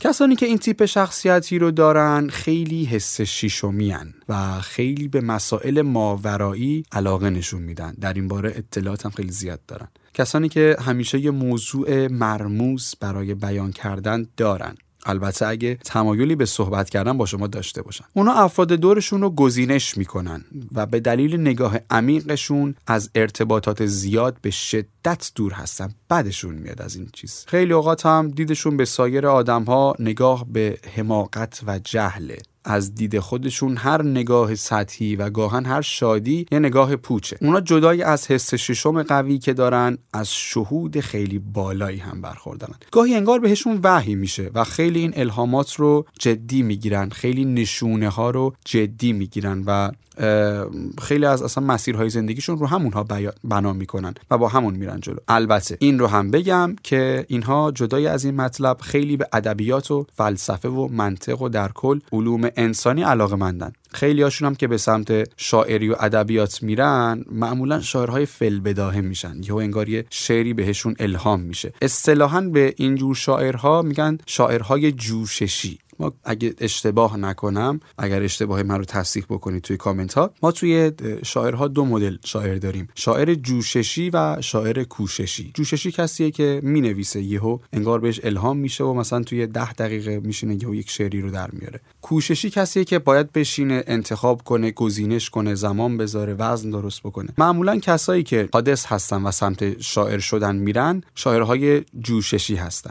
کسانی که این تیپ شخصیتی رو دارن خیلی حس شیشومی و خیلی به مسائل ماورایی علاقه نشون میدن. در این باره اطلاعات هم خیلی زیاد دارن. کسانی که همیشه یه موضوع مرموز برای بیان کردن دارن. البته اگه تمایلی به صحبت کردن با شما داشته باشن. اونا افراد دورشون رو گزینش می‌کنن و به دلیل نگاه عمیقشون از ارتباطات زیاد به شدت دور هستن. بعدشون میاد از این چیز. خیلی اوقات هم دیدشون به سایر آدم ها نگاه به حماقت و جهله از دید خودشون هر نگاه سطحی و گاهن هر شادی یه نگاه پوچه. اونا جدای از حس ششم قوی که دارن از شهود خیلی بالایی هم برخوردارن. گاهی انگار بهشون وحی میشه و خیلی این الهامات رو جدی می‌گیرن خیلی نشونه ها رو جدی می‌گیرن و خیلی از اصلا مسیرهای زندگیشون رو همونها بنا می‌کنن و با همون میرن جلو. البته این رو هم بگم که اینها جدای از این مطلب خیلی به ادبیات و فلسفه و منطق و در کل علوم انسانی علاقه مندن خیلی هاشون هم که به سمت شاعری و ادبیات میرن معمولا شاعرهای فلبداهه میشن. یا انگار یه شعری بهشون الهام میشه. اصطلاحا به اینجور شاعرها میگن شاعرهای جوششی. ما اگه اشتباه نکنم اگر اشتباه من رو تصدیق بکنید توی کامنت ها ما توی شاعرها دو مدل شاعر داریم. شاعر جوششی و شاعر کوششی. جوششی کسیه که می نویسه یهو انگار بهش الهام میشه و مثلا توی ده دقیقه میشینه یهو یک شعری رو در میاره. کوششی کسیه که باید بشینه انتخاب کنه گزینش کنه زمان بذاره وزن درست بکنه. معمولا کسایی که حادث هستن و سمت شاعر شدن میرن شاعرهای جوششی هستن.